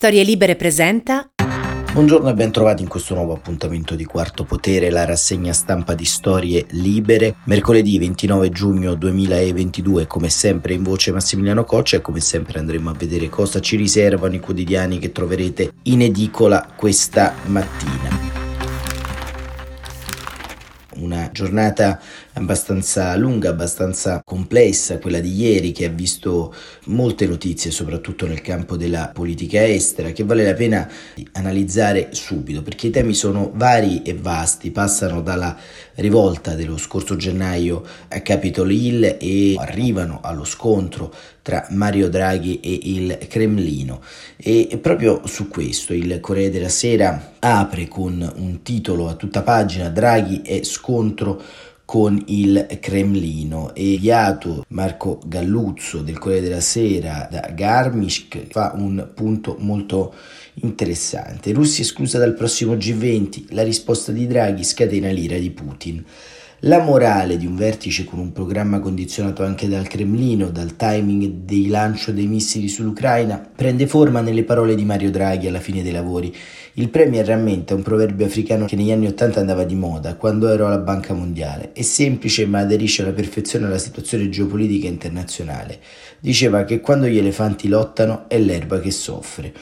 Storie Libere presenta. Buongiorno e ben trovati in questo nuovo appuntamento di Quarto Potere, la rassegna stampa di Storie Libere. Mercoledì 29 giugno 2022, come sempre in voce Massimiliano Coccia e come sempre andremo a vedere cosa ci riservano i quotidiani che troverete in edicola questa mattina una giornata abbastanza lunga, abbastanza complessa, quella di ieri che ha visto molte notizie, soprattutto nel campo della politica estera, che vale la pena analizzare subito, perché i temi sono vari e vasti, passano dalla rivolta dello scorso gennaio a Capitol Hill e arrivano allo scontro tra Mario Draghi e il Cremlino. E proprio su questo il Corriere della Sera apre con un titolo a tutta pagina Draghi e scontro con il Cremlino e Iato Marco Galluzzo del Corriere della Sera da Garmisch fa un punto molto interessante. Russia esclusa dal prossimo G20, la risposta di Draghi scatena l'ira di Putin. La morale di un vertice con un programma condizionato anche dal Cremlino, dal timing del lancio dei missili sull'Ucraina, prende forma nelle parole di Mario Draghi alla fine dei lavori. Il Premier rammenta un proverbio africano che negli anni Ottanta andava di moda, quando ero alla Banca Mondiale. È semplice ma aderisce alla perfezione alla situazione geopolitica internazionale. Diceva che quando gli elefanti lottano è l'erba che soffre.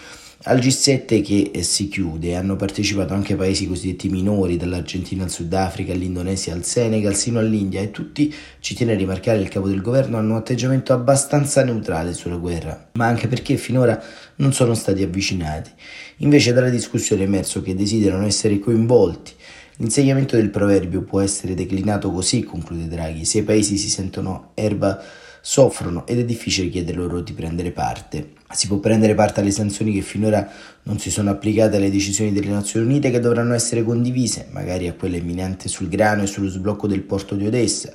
Al G7 che eh, si chiude hanno partecipato anche paesi cosiddetti minori, dall'Argentina al Sudafrica, all'Indonesia al Senegal, sino all'India e tutti, ci tiene a rimarcare il capo del governo, hanno un atteggiamento abbastanza neutrale sulla guerra, ma anche perché finora non sono stati avvicinati. Invece dalla discussione è emerso che desiderano essere coinvolti. L'insegnamento del proverbio può essere declinato così, conclude Draghi, se i paesi si sentono erba soffrono ed è difficile chiedere loro di prendere parte. Si può prendere parte alle sanzioni che finora non si sono applicate alle decisioni delle Nazioni Unite che dovranno essere condivise, magari a quella imminente sul grano e sullo sblocco del porto di Odessa,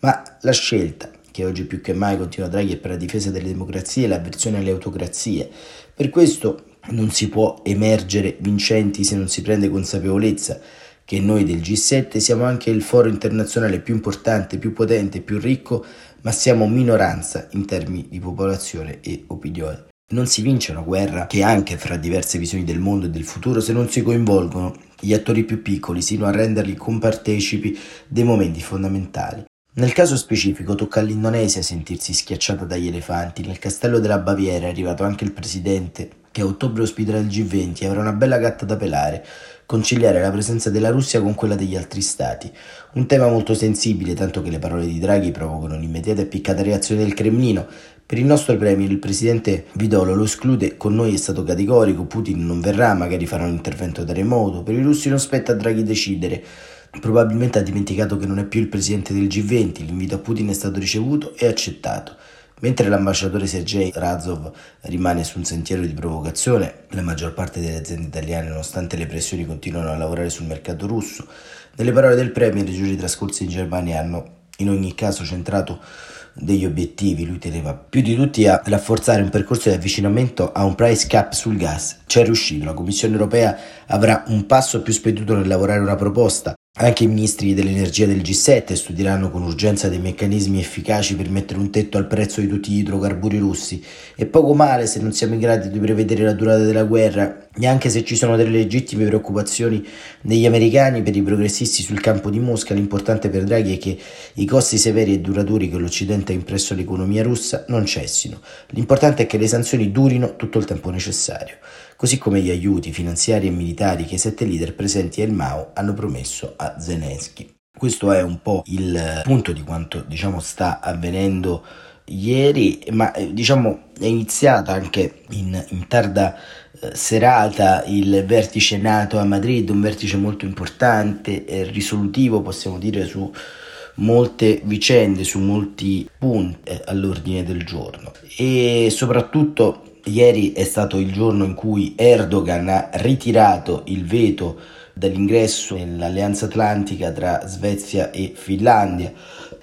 ma la scelta che oggi più che mai continua Draghi è per la difesa delle democrazie e l'avversione alle autocrazie. Per questo non si può emergere vincenti se non si prende consapevolezza che noi del G7 siamo anche il foro internazionale più importante, più potente, più ricco, ma siamo minoranza in termini di popolazione e opinione. Non si vince una guerra che anche fra diverse visioni del mondo e del futuro se non si coinvolgono gli attori più piccoli sino a renderli compartecipi dei momenti fondamentali. Nel caso specifico tocca all'Indonesia sentirsi schiacciata dagli elefanti. Nel castello della Baviera è arrivato anche il presidente che a ottobre ospiterà il G20 e avrà una bella gatta da pelare conciliare la presenza della Russia con quella degli altri stati. Un tema molto sensibile, tanto che le parole di Draghi provocano un'immediata e piccata reazione del Cremlino. Per il nostro premier il presidente Vidolo lo esclude, con noi è stato categorico, Putin non verrà, magari farà un intervento da remoto, per i russi non spetta a Draghi decidere. Probabilmente ha dimenticato che non è più il presidente del G20, l'invito a Putin è stato ricevuto e accettato. Mentre l'ambasciatore Sergei Razov rimane su un sentiero di provocazione, la maggior parte delle aziende italiane, nonostante le pressioni, continuano a lavorare sul mercato russo. Nelle parole del Premier, i giorni trascorsi in Germania hanno in ogni caso centrato degli obiettivi, lui teneva più di tutti a rafforzare un percorso di avvicinamento a un price cap sul gas. C'è riuscito, la Commissione europea avrà un passo più spedito nel lavorare una proposta anche i ministri dell'energia del G7 studieranno con urgenza dei meccanismi efficaci per mettere un tetto al prezzo di tutti gli idrocarburi russi. E poco male se non siamo in grado di prevedere la durata della guerra, neanche se ci sono delle legittime preoccupazioni degli americani per i progressisti sul campo di Mosca. L'importante per Draghi è che i costi severi e duraturi che l'Occidente ha impresso all'economia russa non cessino. L'importante è che le sanzioni durino tutto il tempo necessario così come gli aiuti finanziari e militari che i sette leader presenti a El Mao hanno promesso a Zelensky. Questo è un po' il punto di quanto diciamo, sta avvenendo ieri, ma eh, diciamo è iniziata anche in, in tarda eh, serata il vertice NATO a Madrid, un vertice molto importante e risolutivo, possiamo dire, su molte vicende, su molti punti eh, all'ordine del giorno e soprattutto Ieri è stato il giorno in cui Erdogan ha ritirato il veto dall'ingresso nell'Alleanza Atlantica tra Svezia e Finlandia.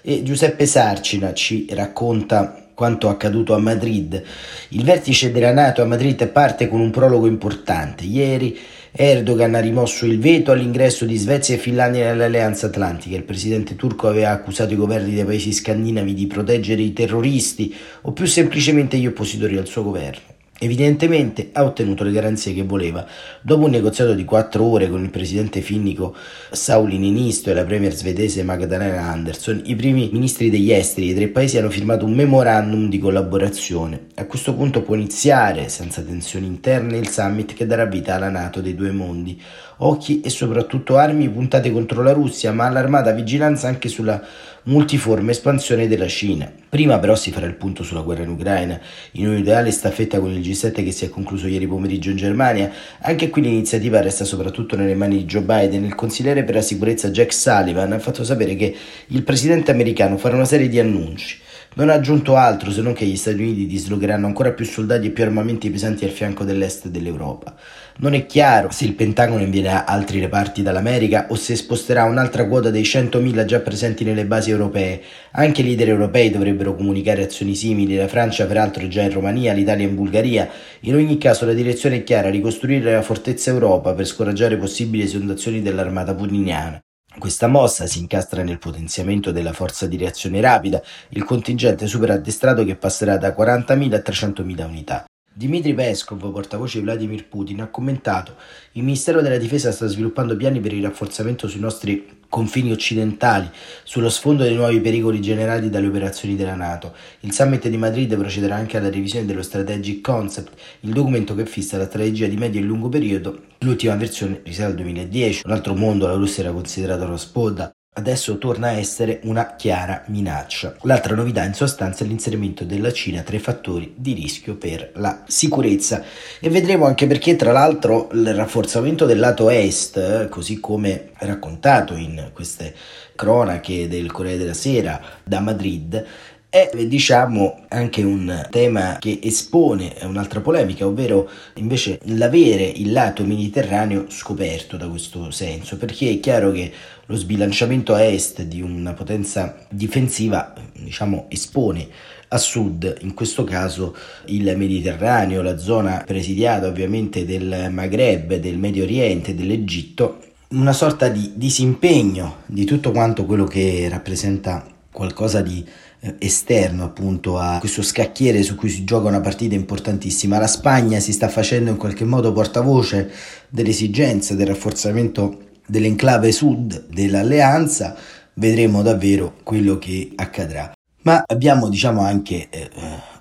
E Giuseppe Sarcina ci racconta quanto accaduto a Madrid. Il vertice della Nato a Madrid parte con un prologo importante. Ieri Erdogan ha rimosso il veto all'ingresso di Svezia e Finlandia nell'Alleanza Atlantica. Il presidente turco aveva accusato i governi dei paesi scandinavi di proteggere i terroristi o più semplicemente gli oppositori al suo governo. Evidentemente ha ottenuto le garanzie che voleva. Dopo un negoziato di quattro ore con il presidente finnico Sauli Ninisto e la premier svedese Magdalena Andersson, i primi ministri degli esteri dei tre paesi hanno firmato un memorandum di collaborazione. A questo punto può iniziare, senza tensioni interne, il summit che darà vita alla Nato dei due mondi. Occhi e soprattutto armi puntate contro la Russia, ma allarmata vigilanza anche sulla multiforme espansione della Cina. Prima però si farà il punto sulla guerra in Ucraina, in un'ideale staffetta con il G7 che si è concluso ieri pomeriggio in Germania. Anche qui l'iniziativa resta soprattutto nelle mani di Joe Biden. Il consigliere per la sicurezza Jack Sullivan ha fatto sapere che il presidente americano farà una serie di annunci. Non ha aggiunto altro se non che gli Stati Uniti dislocheranno ancora più soldati e più armamenti pesanti al fianco dell'est dell'Europa. Non è chiaro se il Pentagono invierà altri reparti dall'America o se sposterà un'altra quota dei 100.000 già presenti nelle basi europee. Anche i leader europei dovrebbero comunicare azioni simili, la Francia peraltro già in Romania, l'Italia in Bulgaria. In ogni caso la direzione è chiara, ricostruire la fortezza Europa per scoraggiare possibili esondazioni dell'armata putiniana. Questa mossa si incastra nel potenziamento della forza di reazione rapida, il contingente super addestrato che passerà da 40.000 a 300.000 unità. Dmitry Peskov, portavoce di Vladimir Putin, ha commentato il Ministero della Difesa sta sviluppando piani per il rafforzamento sui nostri confini occidentali, sullo sfondo dei nuovi pericoli generati dalle operazioni della Nato. Il summit di Madrid procederà anche alla revisione dello Strategic Concept, il documento che fissa la strategia di medio e lungo periodo. L'ultima versione risale al 2010. Un altro mondo, la Russia era considerata una sponda adesso torna a essere una chiara minaccia. L'altra novità in sostanza è l'inserimento della Cina tra i fattori di rischio per la sicurezza e vedremo anche perché tra l'altro il rafforzamento del lato est, così come raccontato in queste cronache del Corriere della Sera da Madrid, è diciamo anche un tema che espone un'altra polemica, ovvero invece l'avere il lato mediterraneo scoperto da questo senso, perché è chiaro che lo sbilanciamento a est di una potenza difensiva diciamo espone a sud, in questo caso il Mediterraneo, la zona presidiata ovviamente del Maghreb, del Medio Oriente, dell'Egitto, una sorta di disimpegno di tutto quanto quello che rappresenta qualcosa di eh, esterno appunto a questo scacchiere su cui si gioca una partita importantissima. La Spagna si sta facendo in qualche modo portavoce dell'esigenza del rafforzamento dell'enclave sud dell'alleanza, vedremo davvero quello che accadrà. Ma abbiamo diciamo anche eh,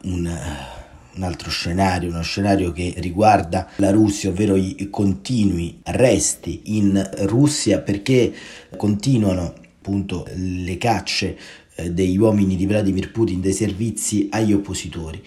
un, un altro scenario, uno scenario che riguarda la Russia, ovvero i continui arresti in Russia perché continuano appunto le cacce eh, degli uomini di Vladimir Putin dei servizi agli oppositori.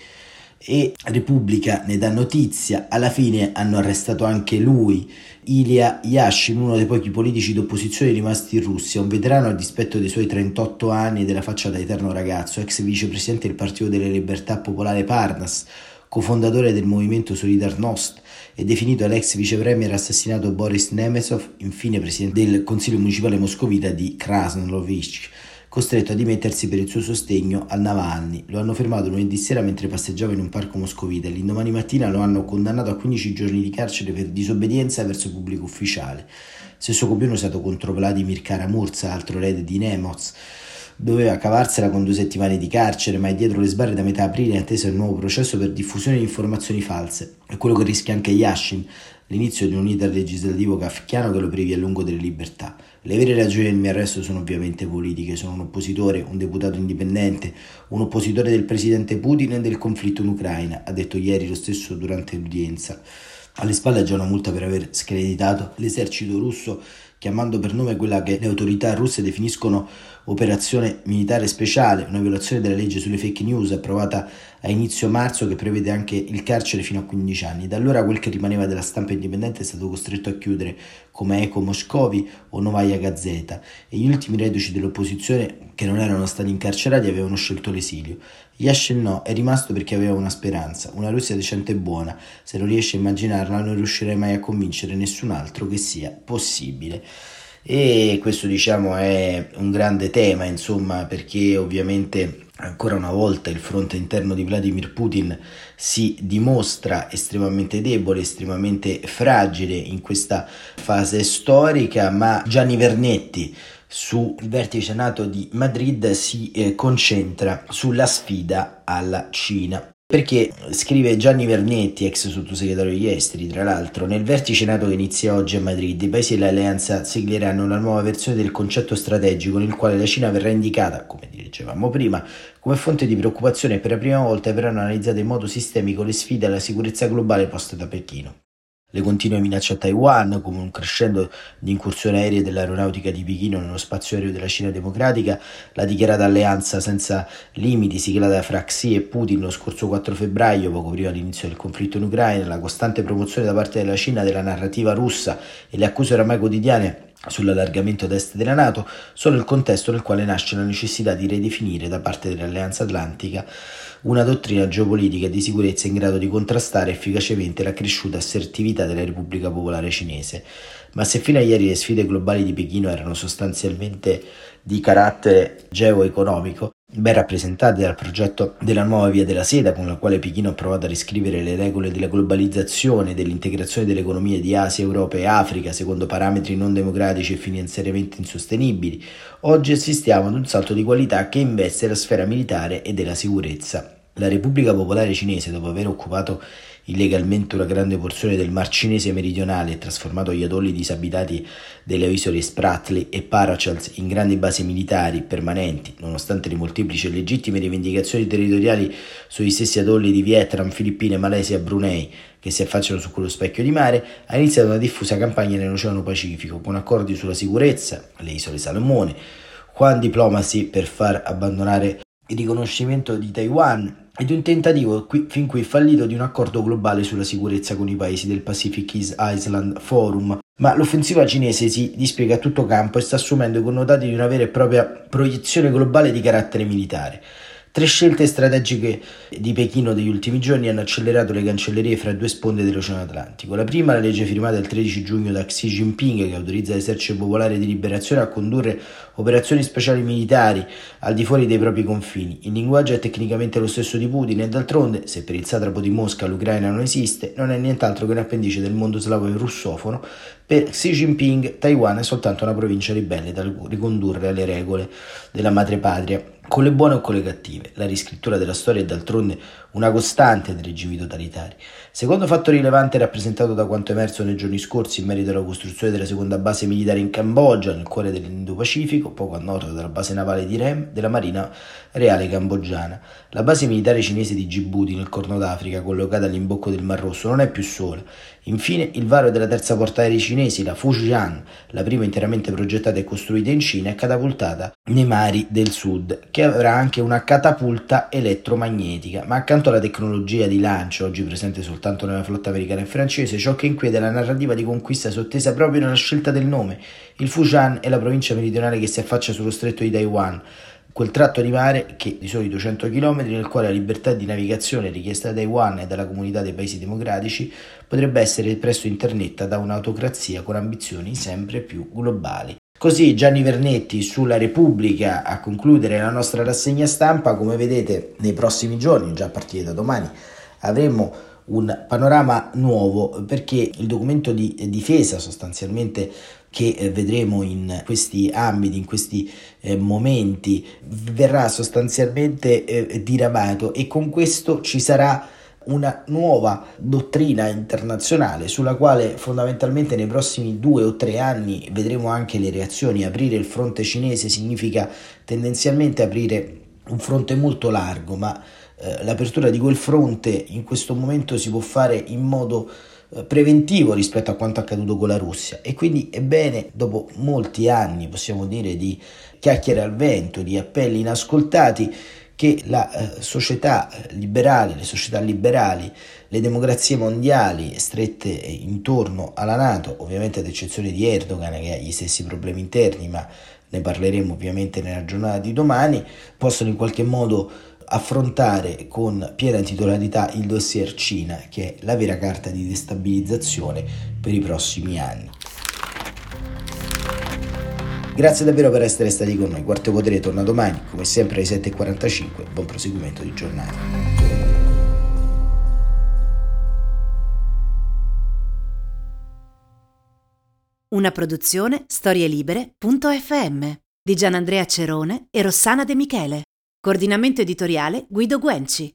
E Repubblica ne dà notizia, alla fine hanno arrestato anche lui, Ilya Yashin, uno dei pochi politici d'opposizione rimasti in Russia, un veterano a dispetto dei suoi 38 anni e della faccia da eterno ragazzo, ex vicepresidente del Partito delle Libertà Popolare Parnas, cofondatore del movimento Solidarnost e definito l'ex vicepremier assassinato Boris Nemesov, infine presidente del Consiglio Municipale Moscovita di Krasnolovich costretto a dimettersi per il suo sostegno a Navalny. Lo hanno fermato lunedì sera mentre passeggiava in un parco moscovita e l'indomani mattina lo hanno condannato a 15 giorni di carcere per disobbedienza verso il pubblico ufficiale. Stesso copione usato contro Vladimir Karamurza, altro erede di Nemoz. Doveva cavarsela con due settimane di carcere, ma è dietro le sbarre da metà aprile in attesa del nuovo processo per diffusione di informazioni false. È quello che rischia anche Yashin, l'inizio di un iter legislativo kafkiano che lo privi a lungo delle libertà. Le vere ragioni del mio arresto sono ovviamente politiche, sono un oppositore, un deputato indipendente, un oppositore del presidente Putin e del conflitto in Ucraina, ha detto ieri lo stesso durante l'udienza. Alle spalle già una multa per aver screditato l'esercito russo chiamando per nome quella che le autorità russe definiscono operazione militare speciale, una violazione della legge sulle fake news approvata a inizio marzo che prevede anche il carcere fino a 15 anni. Da allora quel che rimaneva della stampa indipendente è stato costretto a chiudere come Eco Moscovi o Novaya Gazeta e gli ultimi reduci dell'opposizione che non erano stati incarcerati avevano scelto l'esilio. Yashin no, è rimasto perché aveva una speranza, una Russia decente e buona. Se non riesce a immaginarla non riuscirei mai a convincere nessun altro che sia possibile. E questo diciamo è un grande tema, insomma, perché ovviamente ancora una volta il fronte interno di Vladimir Putin si dimostra estremamente debole, estremamente fragile in questa fase storica, ma Gianni Vernetti sul vertice NATO di Madrid si eh, concentra sulla sfida alla Cina. Perché scrive Gianni Vernetti, ex sottosegretario degli esteri, tra l'altro, nel vertice NATO che inizia oggi a Madrid, i paesi dell'alleanza sigleranno una nuova versione del concetto strategico nel quale la Cina verrà indicata, come dicevamo prima, come fonte di preoccupazione e per la prima volta verranno analizzate in modo sistemico le sfide alla sicurezza globale poste da Pechino le continue minacce a Taiwan, come un crescendo di incursioni aeree dell'aeronautica di Pechino nello spazio aereo della Cina democratica, la dichiarata alleanza senza limiti siglata fra Xi e Putin lo scorso 4 febbraio, poco prima dell'inizio del conflitto in Ucraina, la costante promozione da parte della Cina della narrativa russa e le accuse oramai quotidiane sull'allargamento ad est della Nato sono il contesto nel quale nasce la necessità di ridefinire da parte dell'Alleanza Atlantica una dottrina geopolitica di sicurezza in grado di contrastare efficacemente la cresciuta assertività della Repubblica Popolare Cinese. Ma se fino a ieri le sfide globali di Pechino erano sostanzialmente di carattere geoeconomico, ben rappresentate dal progetto della nuova via della seda con la quale Pechino ha provato a riscrivere le regole della globalizzazione e dell'integrazione delle economie di Asia, Europa e Africa secondo parametri non democratici e finanziariamente insostenibili, oggi assistiamo ad un salto di qualità che investe la sfera militare e della sicurezza. La Repubblica Popolare Cinese, dopo aver occupato illegalmente una grande porzione del Mar Cinese meridionale e trasformato gli atolli disabitati delle isole Spratly e Paracels in grandi basi militari permanenti, nonostante le molteplici e legittime rivendicazioni territoriali sugli stessi atolli di Vietnam, Filippine, Malesia e Brunei, che si affacciano su quello specchio di mare, ha iniziato una diffusa campagna nell'Oceano Pacifico, con accordi sulla sicurezza, le isole Salomone, Juan Diplomacy per far abbandonare il riconoscimento di Taiwan e un tentativo qui, fin qui fallito di un accordo globale sulla sicurezza con i paesi del Pacific Island Forum. Ma l'offensiva cinese si dispiega a tutto campo e sta assumendo i connotati di una vera e propria proiezione globale di carattere militare. Tre scelte strategiche di Pechino degli ultimi giorni hanno accelerato le cancellerie fra due sponde dell'Oceano Atlantico. La prima, la legge firmata il 13 giugno da Xi Jinping, che autorizza l'esercito popolare di liberazione a condurre operazioni speciali militari al di fuori dei propri confini. Il linguaggio è tecnicamente lo stesso di Putin e d'altronde, se per il satrapo di Mosca l'Ucraina non esiste, non è nient'altro che un appendice del mondo slavo e russofono. Per Xi Jinping, Taiwan è soltanto una provincia ribelle da ricondurre alle regole della madrepatria con le buone o con le cattive. La riscrittura della storia è d'altronde una costante dei regimi totalitari. Secondo fatto rilevante rappresentato da quanto emerso nei giorni scorsi in merito alla costruzione della seconda base militare in Cambogia, nel cuore dell'Indo-Pacifico, poco a nord della base navale di Rem della Marina Reale Cambogiana. La base militare cinese di Djibouti, nel Corno d'Africa, collocata all'imbocco del Mar Rosso, non è più sola. Infine, il varo della terza porta aerea cinese, la Fujian, la prima interamente progettata e costruita in Cina, è catapultata nei mari del sud, che avrà anche una catapulta elettromagnetica, ma accanto alla tecnologia di lancio, oggi presente soltanto nella flotta americana e francese, ciò che inquieta è la narrativa di conquista sottesa proprio nella scelta del nome. Il Fujian è la provincia meridionale che si affaccia sullo stretto di Taiwan, quel tratto di mare che di soli 200 km nel quale la libertà di navigazione richiesta da Taiwan e dalla comunità dei paesi democratici potrebbe essere presto internetta da un'autocrazia con ambizioni sempre più globali. Così Gianni Vernetti sulla Repubblica a concludere la nostra rassegna stampa, come vedete nei prossimi giorni, già a partire da domani, avremo un panorama nuovo perché il documento di difesa sostanzialmente che eh, vedremo in questi ambiti, in questi eh, momenti, verrà sostanzialmente eh, diramato. E con questo ci sarà una nuova dottrina internazionale sulla quale fondamentalmente nei prossimi due o tre anni vedremo anche le reazioni. Aprire il fronte cinese significa tendenzialmente aprire un fronte molto largo, ma eh, l'apertura di quel fronte in questo momento si può fare in modo eh, preventivo rispetto a quanto accaduto con la Russia e quindi è bene dopo molti anni possiamo dire di chiacchiere al vento, di appelli inascoltati che la eh, società liberale, le società liberali, le democrazie mondiali strette intorno alla Nato, ovviamente ad eccezione di Erdogan che ha gli stessi problemi interni, ma ne parleremo ovviamente nella giornata di domani, possono in qualche modo affrontare con piena titolarità il dossier Cina, che è la vera carta di destabilizzazione per i prossimi anni. Grazie davvero per essere stati con noi. Quarto Potere torna domani, come sempre alle 7.45. Buon proseguimento di giornata. Una produzione storielibere.fm di Gianandrea Cerone e Rossana De Michele. Coordinamento editoriale Guido Guenci.